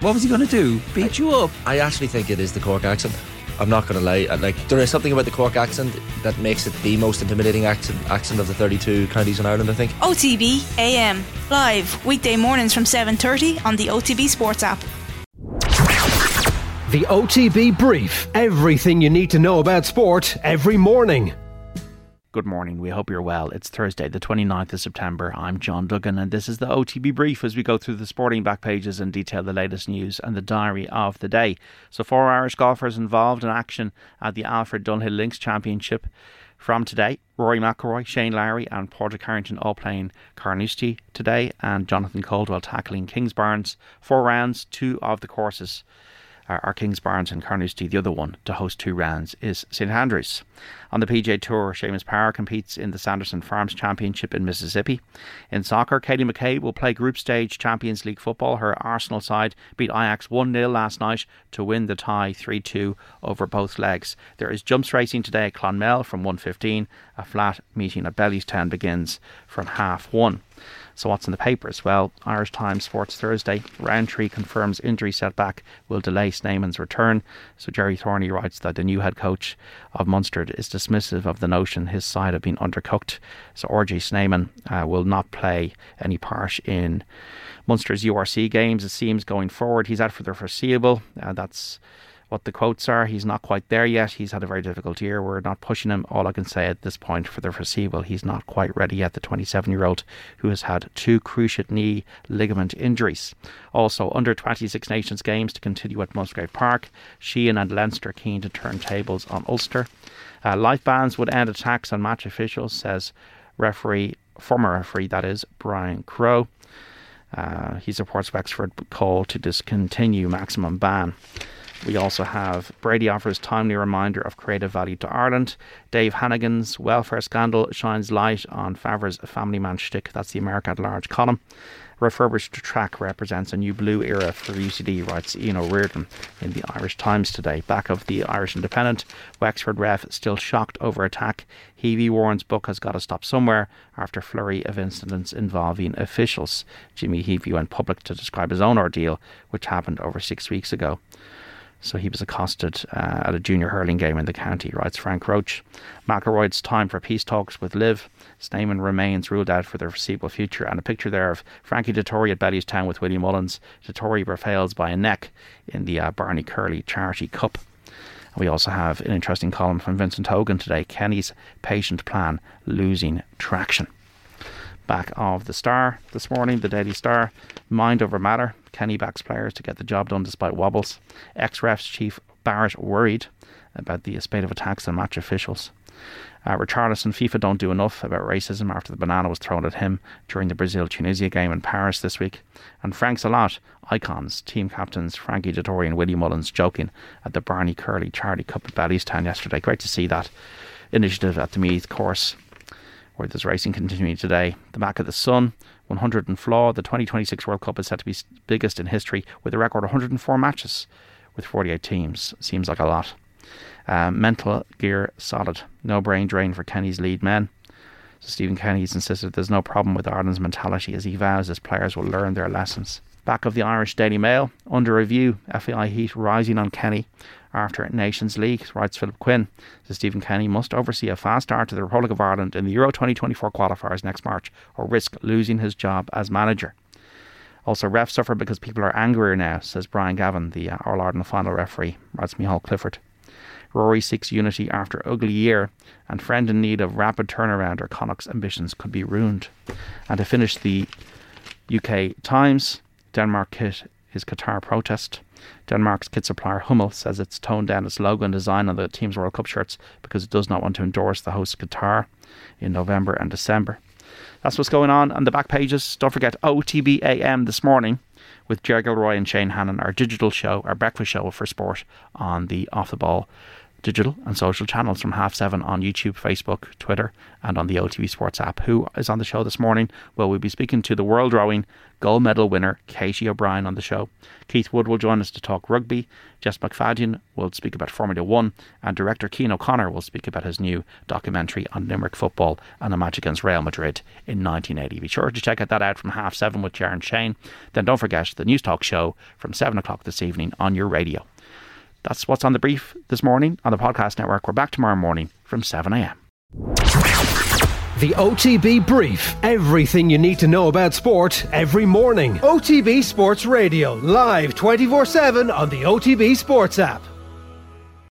What was he going to do? Beat you up? I actually think it is the Cork accent. I'm not going to lie. Uh, like there is something about the Cork accent that makes it the most intimidating accent accent of the 32 counties in Ireland. I think. OTB AM live weekday mornings from 7:30 on the OTB Sports app. The OTB Brief. Everything you need to know about sport every morning. Good morning. We hope you're well. It's Thursday, the 29th of September. I'm John Duggan, and this is the OTB Brief as we go through the sporting back pages and detail the latest news and the diary of the day. So, four Irish golfers involved in action at the Alfred Dunhill Links Championship from today. Rory McIlroy, Shane Lowry, and Padraig Harrington all playing Carnoustie today, and Jonathan Caldwell tackling Kingsbarns. Four rounds, two of the courses Uh, are Kingsbarns and Carnoustie. The other one to host two rounds is St Andrews. On the PGA Tour, Seamus Power competes in the Sanderson Farms Championship in Mississippi. In soccer, Katie McCabe will play group stage Champions League football. Her Arsenal side beat Ajax 1 0 last night to win the tie 3 2 over both legs. There is jumps racing today at Clonmel from 1.15. A flat meeting at Bellewstown begins from half one. So what's in the papers? Well, Irish Times Sports Thursday. Rowntree confirms injury setback will delay Snyman's return. So Gerry Thornley writes that the new head coach of Munster is dismissive of the notion his side have been undercooked. So RG Snyman uh, will not play any part in Munster's URC games. It seems going forward he's out for the foreseeable. Uh, that's what the quotes are. He's not quite there yet. He's had a very difficult year. We're not pushing him. All I can say at this point for the foreseeable, he's not quite ready yet. The 27 year old who has had two cruciate knee ligament injuries. Also, under 26 Nations games to continue at Musgrave Park. Sheehan and Leinster keen to turn tables on Ulster. Uh, life bans would end attacks on match officials, says referee, former referee, that is, Brian Crowe. Uh, he supports Wexford call to discontinue maximum ban. We also have Brady offers timely reminder of creative value to Ireland. Dave Hannigan's welfare scandal shines light on Favre's family man shtick. That's the America at Large column. Refurbished track represents a new blue era for UCD, writes Ian O'Riordan in the Irish Times today. Back of the Irish Independent, Wexford ref still shocked over attack. Heavey Warren's book has got to stop somewhere after flurry of incidents involving officials. Jimmy Heavey went public to describe his own ordeal, which happened over six weeks ago. So he was accosted uh, at a junior hurling game in the county, writes Frank Roche. McIlroy's time for peace talks with Liv. Snyman remains ruled out for the foreseeable future. And a picture there of Frankie Dettori at Bellewstown with Willie Mullins. Dettori prevails by a neck in the uh, Barney Curley Charity Cup. We also have an interesting column from Vincent Hogan today Kenny's patient plan losing traction back of the Star this morning, the Daily Star. Mind over matter. Kenny backs players to get the job done despite wobbles. Ex refs chief Barrett worried about the spate of attacks on match officials. Uh, Richarlison, FIFA don't do enough about racism after the banana was thrown at him during the Brazil Tunisia game in Paris this week. And Frank Salot, icons, team captains Frankie Dettori and Willie Mullins joking at the Barney Curley Charity Cup at Bellewstown yesterday. Great to see that initiative at the Meath course where there's racing continuing today. The back of the Sun, 100 and Flaw. The 2026 World Cup is set to be biggest in history with a record 104 matches with 48 teams. Seems like a lot. Um, mental gear solid. No brain drain for Kenny's lead men. So Stephen Kenny's insisted there's no problem with Ireland's mentality as he vows his players will learn their lessons. Back of the Irish Daily Mail, under review, FAI heat rising on Kenny after Nations League, writes Philip Quinn. So Stephen Kenny must oversee a fast start to the Republic of Ireland in the Euro 2024 qualifiers next March or risk losing his job as manager. Also, refs suffer because people are angrier now, says Brian Gavin, the uh, All Ireland final referee, writes Micheál Clifford. Rory seeks unity after ugly year, and friend in need of rapid turnaround or Connacht's ambitions could be ruined. And to finish the UK Times, Denmark hit his Qatar protest. Denmark's kit supplier Hummel says it's toned down its logo and design on the team's World Cup shirts because it does not want to endorse the host Qatar in November and December. That's what's going on on the back pages. Don't forget OTB AM this morning with Ger Gilroy and Shane Hannon, our digital show, our breakfast show for sport on the Off the Ball digital and social channels from half seven on YouTube, Facebook, Twitter, and on the OTB Sports app. Who is on the show this morning? Well, we'll be speaking to the world rowing gold medal winner Katie O'Brien on the show. Keith Wood will join us to talk rugby. Jess McFadden will speak about Formula One, and director Cian O'Connor will speak about his new documentary on Limerick football and the match against Real Madrid in 1980. Be sure to check out that out from half seven with Sharon Shane. Then don't forget the Newstalk show from seven o'clock this evening on your radio. That's what's on the brief this morning on the podcast network. We're back tomorrow morning from 7 a.m. The OTB Brief. Everything you need to know about sport every morning. OTB Sports Radio. Live 24 7 on the OTB Sports app.